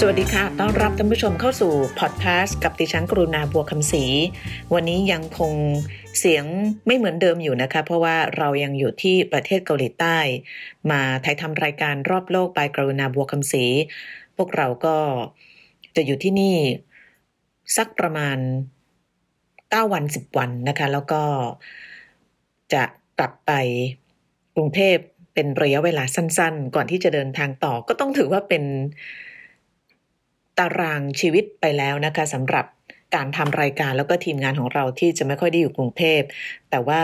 สวัสดีค่ะ ต้อนรับท่านผู้ชมเข้าสู่พอดแคสต์กับดิฉันกรุณาบัวคำศรีวันนี้ยังคงเสียงไม่เหมือนเดิมอยู่นะคะ เพราะว่าเรายังอยู่ที่ประเทศเกาหลีใต้ มาถ่ายทำรายการรอบโลกไปกรุณาบัวคำศรีพวกเราก็จะอยู่ที่นี่ สักประมาณ 9 วัน 10 วันนะคะ แล้วก็จะกลับไปกรุงเทพเป็นระยะเวลาสั้นๆ ก่อนที่จะเดินทางต่อก็ต้องถือว่าเป็น ตารางชีวิตไปแล้วนะคะสำหรับการทำรายการแล้วก็ทีมงานของเราที่จะไม่ค่อยได้อยู่กรุงเทพ แต่ว่า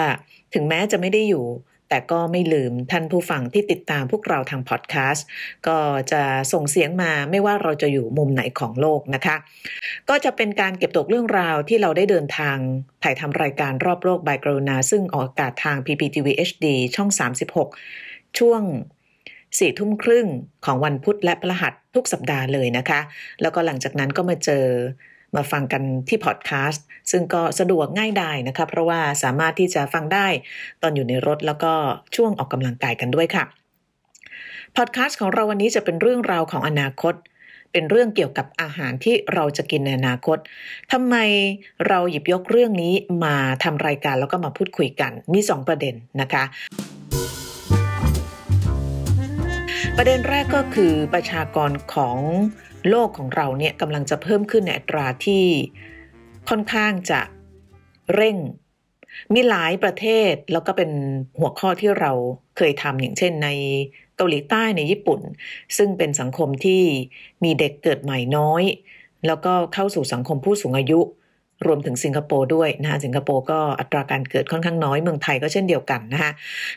ถึงแม้จะไม่ได้อยู่ แต่ก็ไม่ลืมท่านผู้ฟังที่ติดตามพวกเราทางพอดแคสต์ก็จะส่งเสียงมาไม่ว่าเราจะอยู่มุมไหนของโลกนะคะ ก็จะเป็นการเก็บตกเรื่องราวที่เราได้เดินทางถ่ายทำรายการรอบโลกบายกรุณาซึ่งออกอากาศทาง PPTV HD ช่อง 36 ช่วง สี่ทุ่มครึ่งของวันพุธและพฤหัสทุกสัปดาห์เลยนะคะ แล้วก็หลังจากนั้นก็มาเจอมาฟังกันที่พอดแคสต์ซึ่งก็สะดวกง่ายดายนะคะ เพราะว่าสามารถที่จะฟังได้ตอนอยู่ในรถแล้วก็ช่วงออกกำลังกายกันด้วยค่ะพอดแคสต์ของเราวันนี้จะเป็นเรื่องราวของอนาคต เป็นเรื่องเกี่ยวกับอาหารที่เราจะกินในอนาคตทำไมเราหยิบยกเรื่องนี้มาทำรายการแล้วก็มาพูดคุยกันมี 2 ประเด็นนะคะ ประเด็นแรกก็คือประชากรของโลกของเราเนี่ยกำลังจะเพิ่มขึ้นในอัตราที่ค่อนข้างจะเร่ง มีหลายประเทศแล้วก็เป็นหัวข้อที่เราเคยทำอย่างเช่นในเกาหลีใต้ในญี่ปุ่น ซึ่งเป็นสังคมที่มีเด็กเกิดใหม่น้อย แล้วก็เข้าสู่สังคมผู้สูงอายุ รวมถึงสิงคโปร์ด้วยนะะสิงคโปร์ก็อัตราการเกิดค่อนข้างน้อยเมืองไทยก็เช่นเดียวกันนะคะ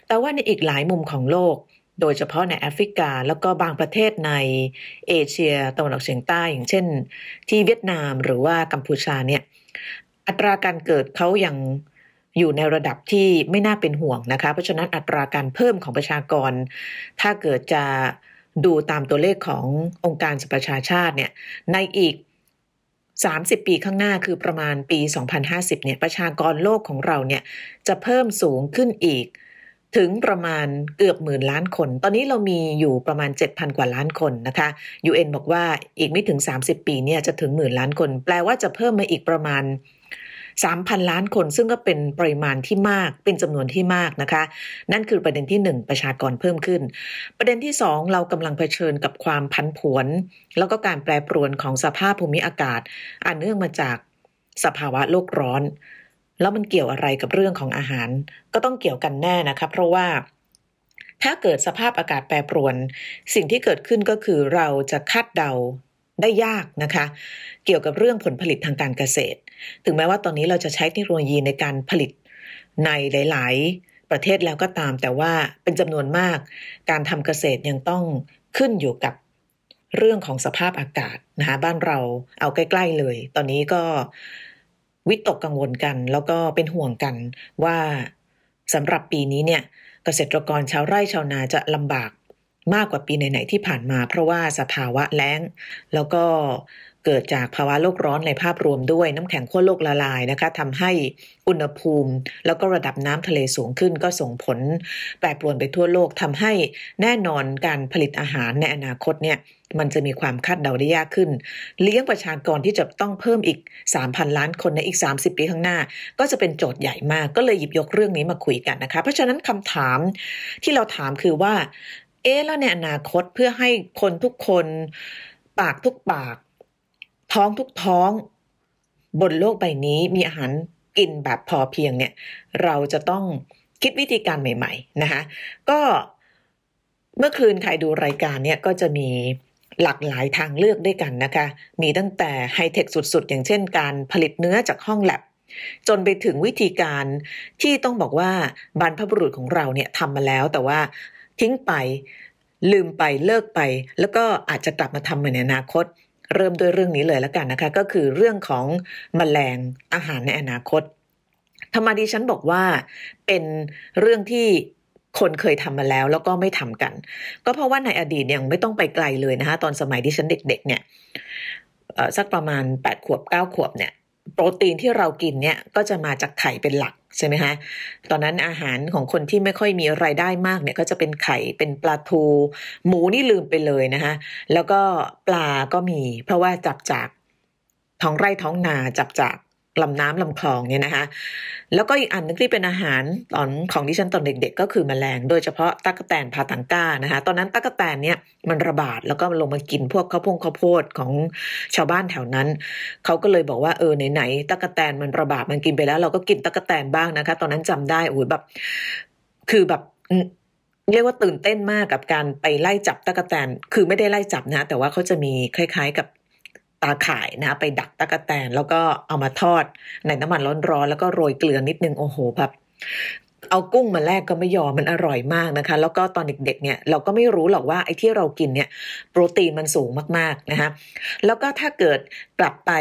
แต่ว่าในอีกหลายมุมของโลก โดยเฉพาะในแอฟริกาแล้วก็บางประเทศในเอเชียตะวันออกเฉียงใต้อย่างเช่น ที่เวียดนามหรือว่ากัมพูชาเนี่ยอัตราการเกิดเขายังอยู่ในระดับที่ไม่น่าเป็นห่วงนะคะ เพราะฉะนั้นอัตราการเพิ่มของประชากร ถ้าเกิดจะดูตามตัวเลขขององค์การสหประชาชาติเนี่ยในอีก 30 ปีข้างหน้าคือประมาณปี 2050เนี่ยประชากรโลกของเราเนี่ยจะเพิ่มสูงขึ้นอีก ถึงประมาณเกือบหมื่นล้านคน ตอนนี้เรามีอยู่ประมาณ 7,000 กว่าล้านคนนะคะ UN บอกว่าอีกไม่ถึง 30 ปีเนี่ยจะถึงหมื่นล้านคน แปลว่าจะเพิ่มมาอีกประมาณ 3,000 ล้านคน ซึ่งก็เป็นปริมาณที่มาก เป็นจำนวนที่มากนะคะ นั่นคือประเด็นที่ 1 ประชากรเพิ่มขึ้น ประเด็นที่ 2 เรากำลังเผชิญกับความพันผวน แล้วก็การแปรปรวนของสภาพภูมิอากาศอันเนื่องมาจากสภาวะโลกร้อน แล้วมันเกี่ยวอะไรกับเรื่องของอาหาร ก็ต้องเกี่ยวกันแน่นะคะเพราะว่าถ้าเกิดสภาพอากาศแปรปรวน สิ่งที่เกิดขึ้นก็คือเราจะคาดเดาได้ยากนะคะ เกี่ยวกับเรื่องผลผลิตทางการเกษตร ถึงแม้ว่าตอนนี้เราจะใช้เทคโนโลยีในการผลิตในหลาย ๆ ประเทศแล้วก็ตาม แต่ว่าเป็นจำนวนมาก การทำเกษตรยังต้องขึ้นอยู่กับเรื่องของสภาพอากาศนะคะบ้านเราเอาใกล้ ๆ เลย ตอนนี้ก็ วิตกกังวลกัน แล้วก็เป็นห่วงกันว่าสำหรับปีนี้เนี่ยเกษตรกรชาวไร่ชาวนาจะลำบากมากกว่าปีไหนๆที่ผ่านมา เพราะว่าสภาวะแล้ง แล้วก็เกิดจากภาวะโลกร้อนในภาพรวมด้วยน้ำแข็งขั้วโลกละลายนะคะทำให้อุณหภูมิ แล้วก็ระดับน้ำทะเลสูงขึ้น ก็ส่งผลแปรปรวนไปทั่วโลกทำให้แน่นอนการผลิตอาหารในอนาคตเนี่ย มันจะมีความคาดเดาได้ยากขึ้น เลี้ยงประชากรที่จะต้องเพิ่มอีก 3,000 ล้านคนในอีก 30 ปีข้างหน้า ก็จะเป็นโจทย์ใหญ่มากก็เลยหยิบยกเรื่องนี้มาคุยกันนะคะ เพราะฉะนั้นคำถามที่เราถามคือว่า เอ๊แล้วในอนาคตเพื่อให้คนทุกคน ปากทุกปาก ท้องทุกท้อง บนโลกใบนี้มีอาหารกินแบบพอเพียงเนี่ย เราจะต้องคิดวิธีการใหม่ ๆ นะคะก็เมื่อคืนใครดูรายการเนี่ยก็จะมี หลากหลายทางเลือกด้วยกันนะคะ มีตั้งแต่ไฮเทคสุดๆ อย่างเช่นการผลิตเนื้อจากห้องแลบจนไปถึงวิธีการที่ต้องบอกว่าบรรพบุรุษของเราเนี่ยทำมาแล้วแต่ว่าทิ้งไปลืมไปเลิกไป แล้วก็อาจจะกลับมาทำในอนาคต เริ่มด้วยเรื่องนี้เลยแล้วกันนะคะ ก็คือเรื่องของมแมลงอาหารในอนาคตธรรมดีฉันบอกว่าเป็นเรื่องที่ คนเคยทำมาแล้วแล้วก็ไม่ทำกัน ก็เพราะว่าในอดีตยังไม่ต้องไปไกลเลยนะคะตอนสมัยที่ฉันเด็กๆเนี่ยสักประมาณ8ขวบ9ขวบเนี่ยโปรตีนที่เรากินเนี่ยก็จะมาจากไข่เป็นหลักใช่ไหมคะตอนนั้นอาหารของคนที่ไม่ค่อยมีไรายได้มากเนี่ยก็จะเป็นไข่เป็นปลาทู หมูนี่ลืมไปเลยนะคะแล้วก็ปลาก็มี เพราะว่าจับจากท้องไร่ท้องนาจับจาก ลำน้ำลำคลองเนี่ยนะคะ แล้วก็อีกอันนึงที่เป็นอาหารตอนของดิฉันตอนเด็กๆ ก็คือแมลง โดยเฉพาะตั๊กแตนพาตังก้านะคะ ตอนนั้นตั๊กแตนเนี่ยมันระบาดแล้วก็ลงมากินพวกข้าวโพดข้าวโพดของชาวบ้านแถวนั้น เขาก็เลยบอกว่าเออไหนๆตั๊กแตนมันระบาดมันกินไปแล้ว เราก็กินตั๊กแตนบ้างนะคะ ตอนนั้นจำได้โอ้ยแบบ คือแบบเรียกว่าตื่นเต้นมากกับการไปไล่จับตะกแตน คือไม่ได้ไล่จับนะ แต่ว่าเขาจะมีคล้าย ๆ กับ ตาข่ายนะ ไปดักตะกแตน แล้วก็เอามาทอดในน้ำมันร้อนๆแล้วก็โรยเกลือนิดนึงโอ้โหแบบเอากุ้งมาแลกก็ไม่ยอมมันอร่อยมากนะคะ แล้วก็ตอนเด็กๆเนี่ยเราก็ไม่รู้หรอกว่าไอ้ที่เรากินเนี่ยโปรตีนมันสูงมากๆนะคะแล้วก็ถ้าเกิดกลับไป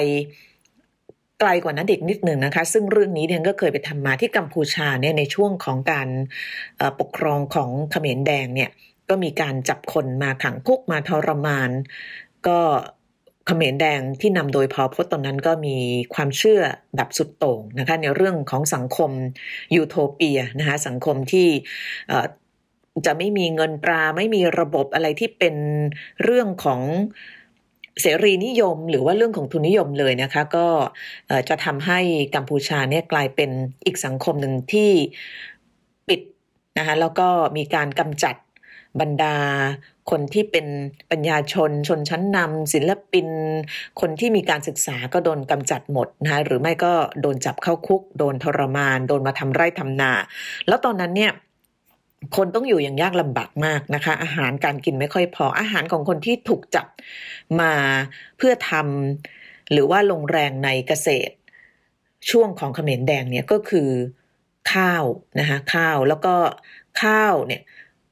ไกลกว่านั้นเด็กนิดหนึ่งนะคะ ซึ่งเรื่องนี้เนี่ยก็เคยไปทำมาที่กัมพูชาเนี่ยในช่วงของการปกครองของเขมรแดงเนี่ยก็มีการจับคนมาขังคุกมาทรมาน ก็ เขมรแดงที่นำโดยพอพจน์ตอนนั้นก็มีความเชื่อแบบสุดโต่งนะคะในเรื่องของสังคมยูโทเปียนะคะสังคมที่จะไม่มีเงินตราไม่มีระบบอะไรที่เป็นเรื่องของเสรีนิยมหรือว่าเรื่องของทุนนิยมเลยนะคะ ก็จะทำให้กัมพูชาเนี่ยกลายเป็นอีกสังคมหนึ่งที่ปิดนะคะแล้วก็มีการกำจัดบรรดา คนที่เป็นปัญญาชน ชนชั้นนำศิลปิน คนที่มีการศึกษาก็โดนกำจัดหมดนะคะหรือไม่ก็โดนจับเข้าคุก โดนทรมาน โดนมาทำไร่ทำนา แล้วตอนนั้นเนี่ยคนต้องอยู่อย่างยากลำบากมากนะคะ อาหารการกินไม่ค่อยพอ อาหารของคนที่ถูกจับมาเพื่อทำหรือว่าลงแรงในเกษตร ช่วงของเขมรแดงเนี่ยก็คือข้าวนะคะข้าวแล้วก็ข้าวเนี่ย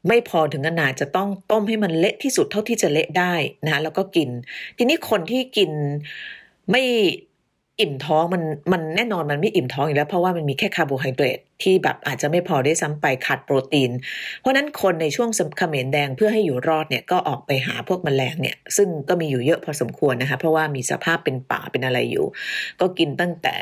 ไม่พอถึงขนาดจะต้องต้มให้มันเละที่สุดเท่าที่จะเละได้นะแล้วก็กิน ทีนี้คนที่กินไม่อิ่มท้องมันมันแน่นอนมันไม่อิ่มท้องอยู่แล้ว เพราะว่ามันมีแค่คาร์โบไฮเดรตที่แบบอาจจะไม่พอได้ซ้ำไปขาดโปรตีน เพราะนั้นคนในช่วงเขมรแดงเพื่อให้อยู่รอดเนี่ยก็ออกไปหาพวกแมลงเนี่ย ซึ่งก็มีอยู่เยอะพอสมควรนะคะ เพราะว่ามีสภาพเป็นป่าเป็นอะไรอยู่ ก็กินตั้งแต่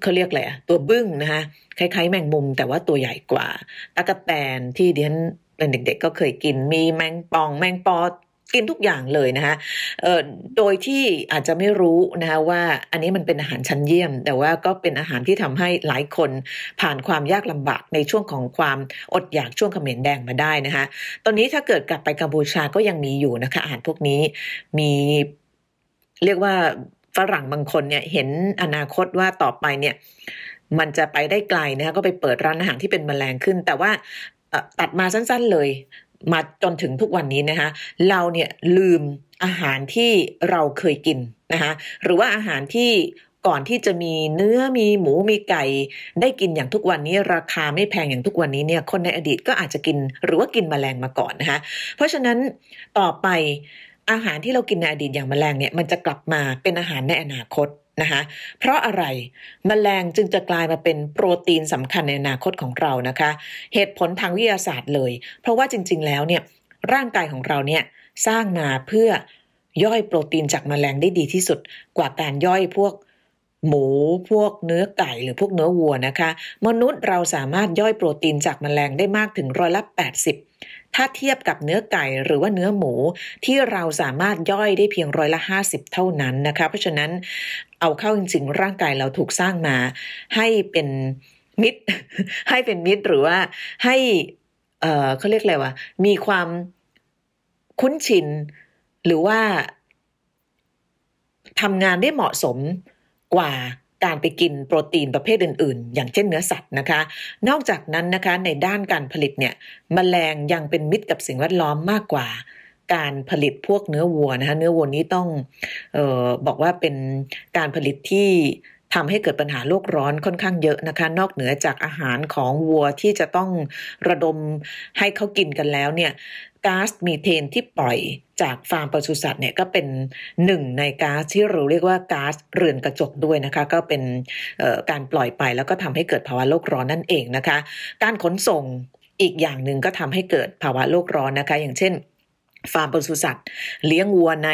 เขาเรียกอะไรอะตัวบึ้งนะคะคล้ายๆ แมงมุมแต่ว่าตัวใหญ่กว่าตะกะแตนที่เดียนเป็นเด็กๆก็เคยกินมีแมงปอง แมงปอกินทุกอย่างเลยนะคะโดยที่อาจจะไม่รู้นะคะว่าอันนี้มันเป็นอาหารชั้นเยี่ยม แต่ว่าก็เป็นอาหารที่ทำให้หลายคนผ่านความยากลำบากในช่วงของความอดอยากช่วงเขมรแดงมาได้นะคะ ตอนนี้ถ้าเกิดกลับไปกัมพูชาก็ยังมีอยู่นะคะอาหารพวกนี้มีเรียกว่า ฝรั่งบางคนเนี่ยเห็นอนาคตว่าต่อไปเนี่ยมันจะไปได้ไกลนะคะก็ไปเปิดร้านอาหารที่เป็นแมลงขึ้น แต่ว่าตัดมาสั้นๆเลย มาจนถึงทุกวันนี้นะคะเราเนี่ยลืมอาหารที่เราเคยกินนะคะหรือว่าอาหารที่ก่อนที่จะมีเนื้อมีหมูมีไก่ ได้กินอย่างทุกวันนี้ราคาไม่แพงอย่างทุกวันนี้เนี่ยคนในอดีตก็อาจจะกินหรือว่ากินแมลงมาก่อนนะคะเพราะฉะนั้นต่อไป อาหารที่เรากินในอดีตอย่างแมลงเนี่ยมันจะกลับมาเป็นอาหารในอนาคตนะคะเพราะอะไรมแมลงจึงจะกลายมาเป็นโปรตีนสำคัญในอนาคตของเรานะคะ เหตุผลทางวิทยาศาสตร์เลย เพราะว่าจริง ๆ แล้วเนี่ยร่างกายของเราเนี่ยสร้างมาเพื่อย่อยโปรตีนจากมแมลงได้ดีที่สุดกว่าการย่อยพวกหมูพวกเนื้อไก่หรือพวกเนื้อวัวนะคะ มนุษย์เราสามารถย่อยโปรตีนจากมแมลงได้มากถึงร้อยละ80 ถ้าเทียบกับเนื้อไก่หรือว่าเนื้อหมูที่เราสามารถย่อยได้เพียงร้อยละห้าสิบเท่านั้นนะคะ เพราะฉะนั้นเอาเข้าจริงๆ ร่างกายเราถูกสร้างมาให้เป็นมิตร ให้เป็นมิตรหรือว่าให้เออเขาเรียกอะไรวะมีความคุ้นชิน หรือว่าทำงานได้เหมาะสมกว่า การไปกินโปรตีนประเภทอื่น ๆ อย่างเช่นเนื้อสัตว์นะคะ นอกจากนั้นนะคะในด้านการผลิตเนี่ยมแมลงยังเป็นมิตรกับสิ่งแวดล้อมมากกว่า การผลิตพวกเนื้อวัวนะคะเนื้อวัวนี้ต้องออบอกว่าเป็นการผลิตที่ทำให้เกิดปัญหาโลกร้อนค่อนข้างเยอะนะคะ นอกเหนือจากอาหารของวัวที่จะต้องระดมให้เขากินกันแล้วเนี่ย ก๊าซมีเทนที่ปล่อยจากฟาร์มปศุสัตว์เนี่ยก็เป็นหนึ่งในก๊าซที่เราเรียกว่าก๊าซเรือนกระจกด้วยนะคะ ก็เป็นการปล่อยไปแล้วก็ทำให้เกิดภาวะโลกร้อนนั่นเองนะคะ การขนส่งอีกอย่างหนึ่งก็ทำให้เกิดภาวะโลกร้อนนะคะ อย่างเช่น ฟาร์มปศุสัตว์ เลี้ยงวัวใน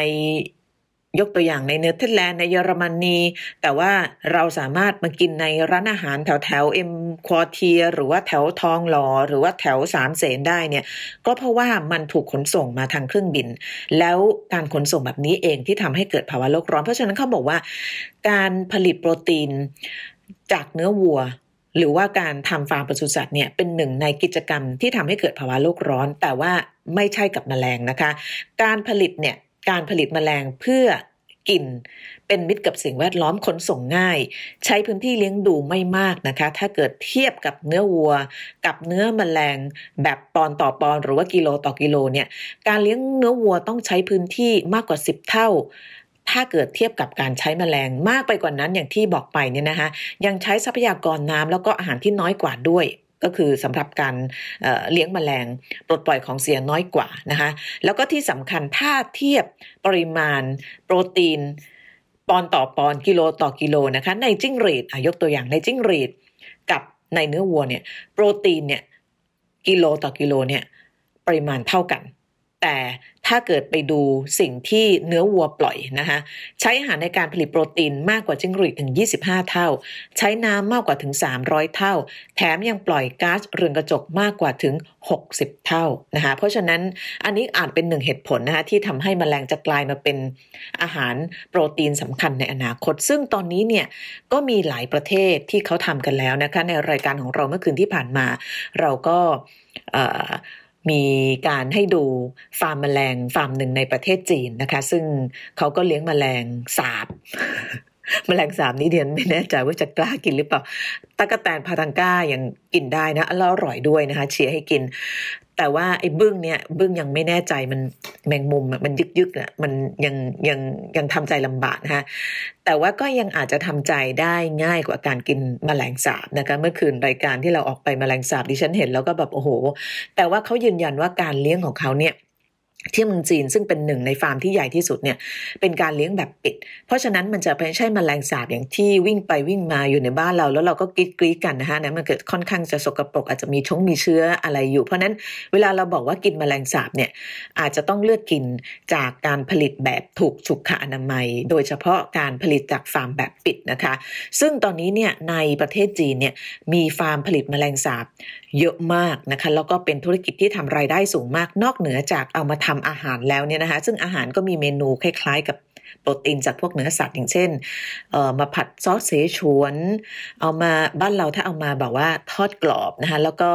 ยกตัวอย่างในเนเธอร์แลนด์ในเยอรมนี แต่ว่าเราสามารถมากินในร้านอาหารแถวแถวเอ็มควอเทียหรือว่าแถวทองหล่อหรือว่าแถวสามเสนได้เนี่ยก็เพราะว่ามันถูกขนส่งมาทางเครื่องบิน แล้วการขนส่งแบบนี้เองที่ทำให้เกิดภาวะโลกร้อน เพราะฉะนั้นเขาบอกว่า การผลิตโปรตีนจากเนื้อวัวหรือว่าการทำฟาร์มปศุสัตว์เนี่ยเป็นหนึ่งในกิจกรรมที่ทำให้เกิดภาวะโลกร้อน แต่ว่าไม่ใช่กับแมลงนะคะ การผลิตเนี่ย การผลิตแมลงเพื่อกิน เป็นมิตรกับสิ่งแวดล้อมขนส่งง่าย ใช้พื้นที่เลี้ยงดูไม่มากนะคะ ถ้าเกิดเทียบกับเนื้อวัว กับเนื้อแมลงแบบปอนต่อปอนหรือว่ากิโลต่อกิโลเนี่ยการเลี้ยงเนื้อวัวต้องใช้พื้นที่มากกว่า 10 เท่าถ้าเกิดเทียบกับการใช้แมลงมากไปกว่านั้นอย่างที่บอกไปเนี่ยนะคะยังใช้ทรัพยากรน้ำแล้วก็อาหารที่น้อยกว่าด้วย ก็คือสำหรับการเเลี้ยงแมลงปลดปล่อยของเสียน้อยกว่านะคะแล้วก็ที่สำคัญถ้าเทียบปริมาณโปรตีนปอนต่อปอนกิโลต่อกิโลนะคะในจิ้งหรีดยกตัวอย่างในจิ้งหรีดกับในเนื้อวัวเนี่ยโปรตีนเนี่ยกิโลต่อกิโลเนี่ยปริมาณเท่ากัน แต่ ถ้าเกิดไปดูสิ่งที่เนื้อวัวปล่อยนะคะใช้อาหารในการผลิตโปรตีนมากกว่าจิ้งหรีดถึง 25 เท่า ใช้น้ำมากกว่าถึง 300 เท่า แถมยังปล่อยก๊าซเรือนกระจกมากกว่าถึง 60 เท่านะคะเพราะฉะนั้นอันนี้อาจเป็นหนึ่งเหตุผลนะคะที่ทำให้มแมลงจะกลายมาเป็นอาหารโปรตีนสำคัญในอนาคต ซึ่งตอนนี้เนี่ยก็มีหลายประเทศที่เขาทำกันแล้วนะคะในรายการของเราเมื่อคืนที่ผ่านมา เราก็ มีการให้ดูฟาร์มแมลงฟาร์มหนึ่งในประเทศจีนนะคะ ซึ่งเขาก็เลี้ยงแมลงสาบแมลงสาบนี้เดียนไม่แน่ใจว่าจะกล้ากินหรือเปล่าตะกะแตนพาทังก้ายังกินได้นะแล้วอร่อยด้วยนะคะเชียร์ให้กิน แต่ว่าไอ้บึ้งเนี่ยบึ้งยังไม่แน่ใจมันแมงมุมมันยึกยึกอะมันยังยังยังทำใจลำบากนะฮะแต่ว่าก็ยังอาจจะทำใจได้ง่ายกว่าการกินมแมลงสาบนะคะเมื่อคืนรายการที่เราออกไปมแมลงสาบดิฉันเห็นแล้วก็แบบโอ้โห แต่ว่าเขายืนยันว่าการเลี้ยงของเขาเนี่ย ที่เมืองจีนซึ่งเป็นหนึ่งในฟาร์มที่ใหญ่ที่สุดเนี่ยเป็นการเลี้ยงแบบปิด เพราะฉะนั้นมันจะไม่ใช่แมลงสาบอย่างที่วิ่งไปวิ่งมาอยู่ในบ้านเรา แล้วเราก็กรี๊ดกรี๊ดกันนะฮะนะมันเกิดค่อนข้างจะสกรปรกอาจจะมีชงมีเชื้ออะไรอยู่ เพราะนั้นเวลาเราบอกว่ากินแมลงสาบเนี่ยอาจจะต้องเลือกกินจากการผลิตแบบถูกสุขอนามัย โดยเฉพาะการผลิตจากฟาร์มแบบปิดนะคะ ซึ่งตอนนี้เนี่ยในประเทศจีนเนี่ยมีฟาร์มผลิตแมลงสาบเยอะมากนะคะแล้วก็เป็นธุรกิจที่ทำรายได้สูงมากนอกเหนือจากเอามาททำอาหารแล้วเนี่ยนะคะ ซึ่งอาหารก็มีเมนูคล้าย ๆ กับโปรตีนจากพวกเนื้อสัตว์อย่างเช่นเอ่อมาผัดซอสเสฉวน เอามาบ้านเราถ้าเอามาแบบว่าทอดกรอบนะคะแล้วก็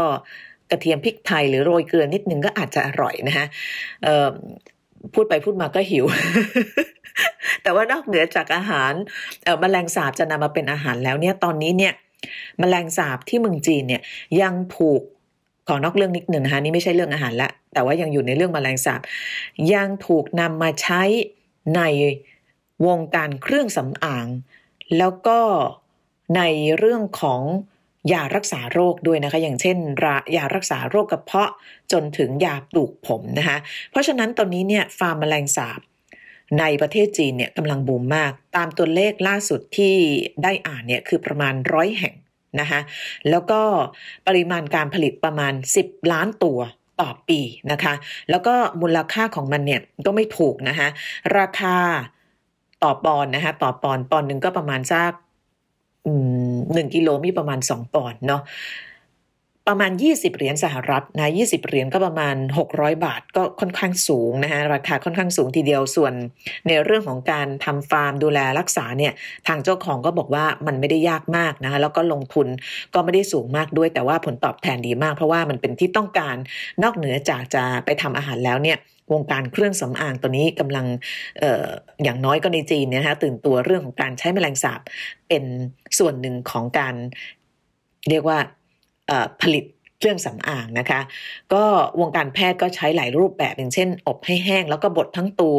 กระเทียมพริกไทยหรือโรยเกลือนิดนึงก็อาจจะอร่อยนะคะเอ่อพูดไปพูดมาก็หิว แต่ว่านอกเหนือจากอาหารเอ่อแมลงสาบจะนำมาเป็นอาหารแล้วเนี่ยตอนนี้เนี่ยมแมลงสาบที่เมืองจีนเนี่ยยังถูก ขอนอกเรื่องนิดหนึ่งนะคะนี่ไม่ใช่เรื่องอาหารละ แต่ว่ายังอยู่ในเรื่องมแมลงสาบยังถูกนำมาใช้ในวงการเครื่องสำอาง แล้วก็ในเรื่องของยารักษาโรคด้วยนะคะ อย่างเช่นยารักษาโรคกระเพาะจนถึงยาปลูกผมนะคะ เพราะฉะนั้นตอนนี้เนี่ยฟาร์มแมลงสาบในประเทศจีนเนี่ยกำลังบูมมาก ตามตัวเลขล่าสุดที่ได้อ่านเนี่ยคือประมาณร้อยแห่ง นะคะแล้วก็ปริมาณการผลิตประมาณ 10 ล้านตัวต่อปีนะคะ แล้วก็มูลค่าของมันเนี่ยก็ไม่ถูกนะคะราคาต่อปอนนะคะต่อปอนปอนหนึ่งก็ประมาณสักหนึ่งกิโลมีประมาณสองปอนเนาะ ประมาณ 20 เหรียญสหรัฐนะ20 เหรียญก็ประมาณ 600 บาทก็ค่อนข้างสูงนะคะราคาค่อนข้างสูงทีเดียวส่วน ในเรื่องของการทำฟาร์มดูแลรักษาเนี่ยทางเจ้าของก็บอกว่ามันไม่ได้ยากมากนะคะแล้วก็ลงทุนก็ไม่ได้สูงมากด้วยแต่ว่าผลตอบแทนดีมาก เพราะว่ามันเป็นที่ต้องการนอกเหนือจากจะไปทำอาหารแล้วเนี่ยวงการเครื่องสำอางตัวนี้กำลังอออย่างน้อยก็ในจีนเนะคะตื่นตัวเรื่องของการใช้แมลงสาบเป็นส่วนหนึ่งของการเรียกว่า ผลิตเครื่องสำอางนะคะ ก็วงการแพทย์ก็ใช้หลายรูปแบบอย่างเช่น อบให้แห้งแล้วก็บดทั้งตัว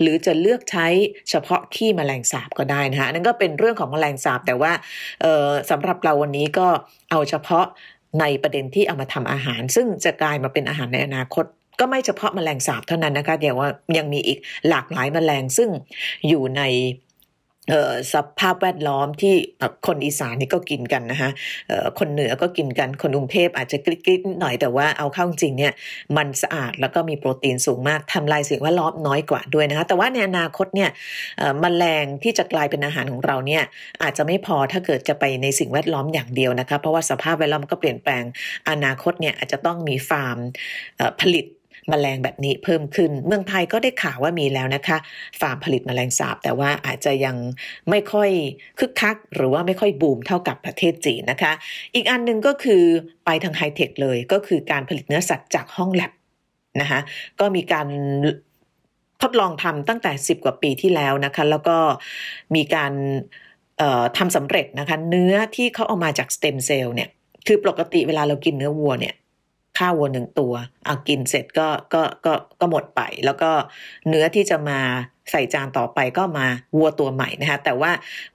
หรือจะเลือกใช้เฉพาะขี้แมลงสาบก็ได้นะคะนั่นก็เป็นเรื่องของแมลงสาบแต่ว่าสำหรับเราวันนี้ก็เอาเฉพาะในประเด็นที่เอามาทำอาหาร ซึ่งจะกลายมาเป็นอาหารในอนาคตก็ไม่เฉพาะแมลงสาบเท่านั้นนะคะเดี๋ยวว่ายังมีอีกหลากหลายแมลงซึ่งอยู่ใน สภาพแวดล้อมที่คนอีสานนี่ก็กินกันนะคะคนเหนือก็กินกันคนกรุงเทพอาจจะกริ๊กๆหน่อยแต่ว่าเอาเข้าจริงเนี่ยมันสะอาดแล้วก็มีโปรตีนสูงมากทำลายสิ่งแวดล้อมน้อยกว่าด้วยนะคะแต่ว่าในอนาคตเนี่ยมแมลงที่จะกลายเป็นอาหารของเราเนี่ยอาจจะไม่พอถ้าเกิดจะไปในสิ่งแวดล้อมอย่างเดียวนะคะเพราะว่าสภาพแวดล้อมก็เปลี่ยนแปลงอนาคตเนี่ยอาจจะต้องมีฟาร์มผลิต มแมลงแบบนี้เพิ่มขึ้น เมืองไทยก็ได้ข่าวว่ามีแล้วนะคะฟาร์มผลิตมแมลงสาบ แต่ว่าอาจจะยังไม่ค่อยคึกคัก หรือว่าไม่ค่อยบูมเท่ากับประเทศจีนนะคะ อีกอันหนึ่งก็คือไปทางไฮเทคเลยก็คือการผลิตเนื้อสัตว์จากห้องแลบนะคะก็มีการทดลองทำตั้งแต่ 10 กว่าปีที่แล้วนะคะ แล้วก็มีการทำสำเร็จนะคะ เนื้อที่เขาเอามาจากสเต็มเซลล์เนี่ย คือปกติเวลาเรากินเนื้อวัวเนี่ย ข้าววัวหนึ่งตัว เอากินเสร็จก็ก็ก็ก็หมดไป แล้วก็เนื้อที่จะมาใส่จานต่อไปก็มาวัวตัวใหม่นะคะแต่ว่า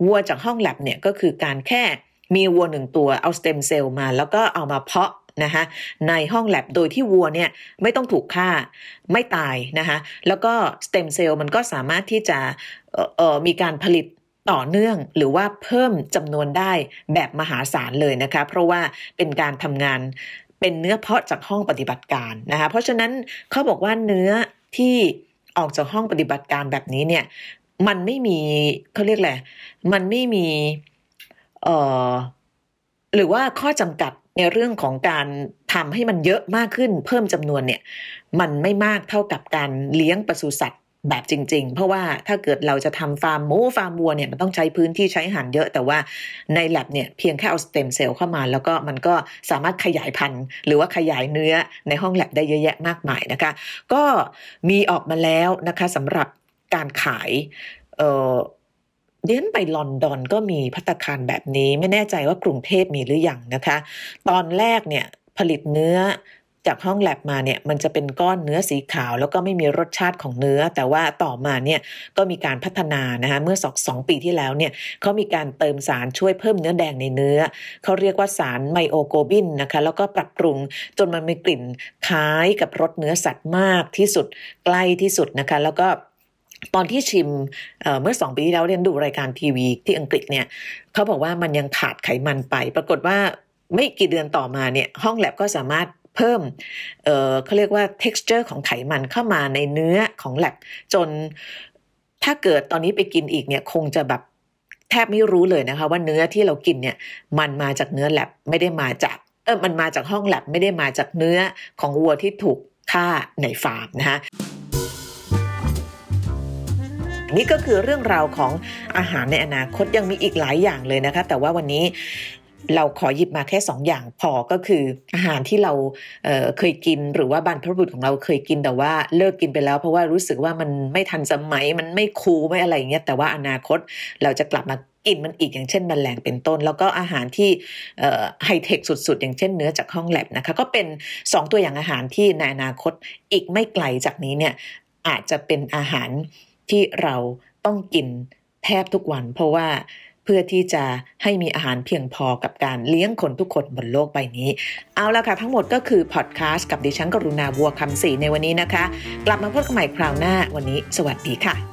วัวจากห้องแลบเนี่ยก็คือการแค่มีวัวหนึ่งตัวเอาสเต็มเซลล์มา แล้วก็เอามาเพาะนะคะในห้องแลบโดยที่วัวเนี่ยไม่ต้องถูกฆ่าไม่ตายนะคะแล้วก็สเต็มเซลล์มันก็สามารถที่จะเออมีการผลิตต่อเนื่องหรือว่าเพิ่มจำนวนได้แบบมหาศาลเลยนะคะ เพราะว่าเป็นการทำงาน เป็นเนื้อเพาะจากห้องปฏิบัติการนะคะเพราะฉะนั้นเขาบอกว่าเนื้อที่ออกจากห้องปฏิบัติการแบบนี้เนี่ยมันไม่มีเขาเรียกแหละมันไม่มีเอ่อหรือว่าข้อจำกัดในเรื่องของการทำให้มันเยอะมากขึ้นเพิ่มจำนวนเนี่ย มันไม่มากเท่ากับการเลี้ยงปศุสัตว์ แบบจริง ๆ เพราะว่าถ้าเกิดเราจะทำฟาร์มหมูฟาร์มวัวเนี่ยมันต้องใช้พื้นที่ใช้อาหารเยอะ แต่ว่าในแลบเนี่ยเพียงแค่เอาสเต็มเซลล์เข้ามา แล้วก็มันก็สามารถขยายพันธุ์หรือว่าขยายเนื้อในห้องแลบได้เยอะแยะมากมายนะคะ ก็มีออกมาแล้วนะคะสำหรับการขายเออเดินไปลอนดอนก็มีพัตคารแบบนี้ ไม่แน่ใจว่ากรุงเทพมีหรืออยังนะคะ ตอนแรกเนี่ยผลิตเนื้อ จากห้องแลบมาเนี่ยมันจะเป็นก้อนเนื้อสีขาว แล้วก็ไม่มีรสชาติของเนื้อ แต่ว่าต่อมาเนี่ยก็มีการพัฒนานะคะเมื่อสองสองปีที่แล้วเนี่ยเขามีการเติมสารช่วยเพิ่มเนื้อแดงในเนื้อเขาเรียกว่าสารไมโอโกบินนะคะแล้วก็ปรับปรุงจนมันมีกลิ่นคล้ายกับรสเนื้อสัตว์มากที่สุดใกล้ที่สุดนะคะแล้วก็ตอนที่ชิมเเมื่อสองปีที่แล้วเรียนดูรายการทีวีที่อังกฤษเนี่ยเขาบอกว่ามันยังขาดไขมันไป ปรากฏว่าไม่กี่เดือนต่อมาเนี่ยห้องแลบก็สามารถ เพิ่มเเขาเรียกว่า texture ของไขมันเข้ามาในเนื้อของแลบจนถ้าเกิดตอนนี้ไปกินอีกเนี่ยคงจะแบบแทบไม่รู้เลยนะคะว่าเนื้อที่เรากินเนี่ยมันมาจากเนื้อแลบไม่ได้มาจากเออมันมาจากห้องแลบไม่ได้มาจากเนื้อของวัวที่ถูกฆ่าในฟาร์มนะคะนี่ก็คือเรื่องราวของอาหารในอนาคตยังมีอีกหลายอย่างเลยนะคะ แต่ว่าวันนี้ เราขอหยิบมาแค่2ออย่างพอก็คืออาหารที่เราเเคยกินหรือว่าบรรพบุรุษของเราเคยกินแต่ว่าเลิกกินไปแล้ว เพราะว่ารู้สึกว่ามันไม่ทันสมัยมันไม่คูลไม่อะไรเงี้ยแต่ว่าอนาคตเราจะกลับมากินมันอีกอย่างเช่นมแมลงเป็นต้น แล้วก็อาหารที่ไฮเทคสุดๆ อย่างเช่นเนื้อจากห้องแลบนะคะก็เป็น 2 ตัวอย่างอาหารที่ในอนาคตอีกไม่ไกลจากนี้เนี่ยอาจจะเป็นอาหารที่เราต้องกินแทบทุกวัน เพราะว่า เพื่อที่จะให้มีอาหารเพียงพอกับการเลี้ยงคนทุกคนบนโลกใบนี้ เอาละค่ะ ทั้งหมดก็คือพอดแคสต์กับดิฉันกรุณาบัวคำศรีในวันนี้นะคะ กลับมาพบกันใหม่คราวหน้าวันนี้ สวัสดีค่ะ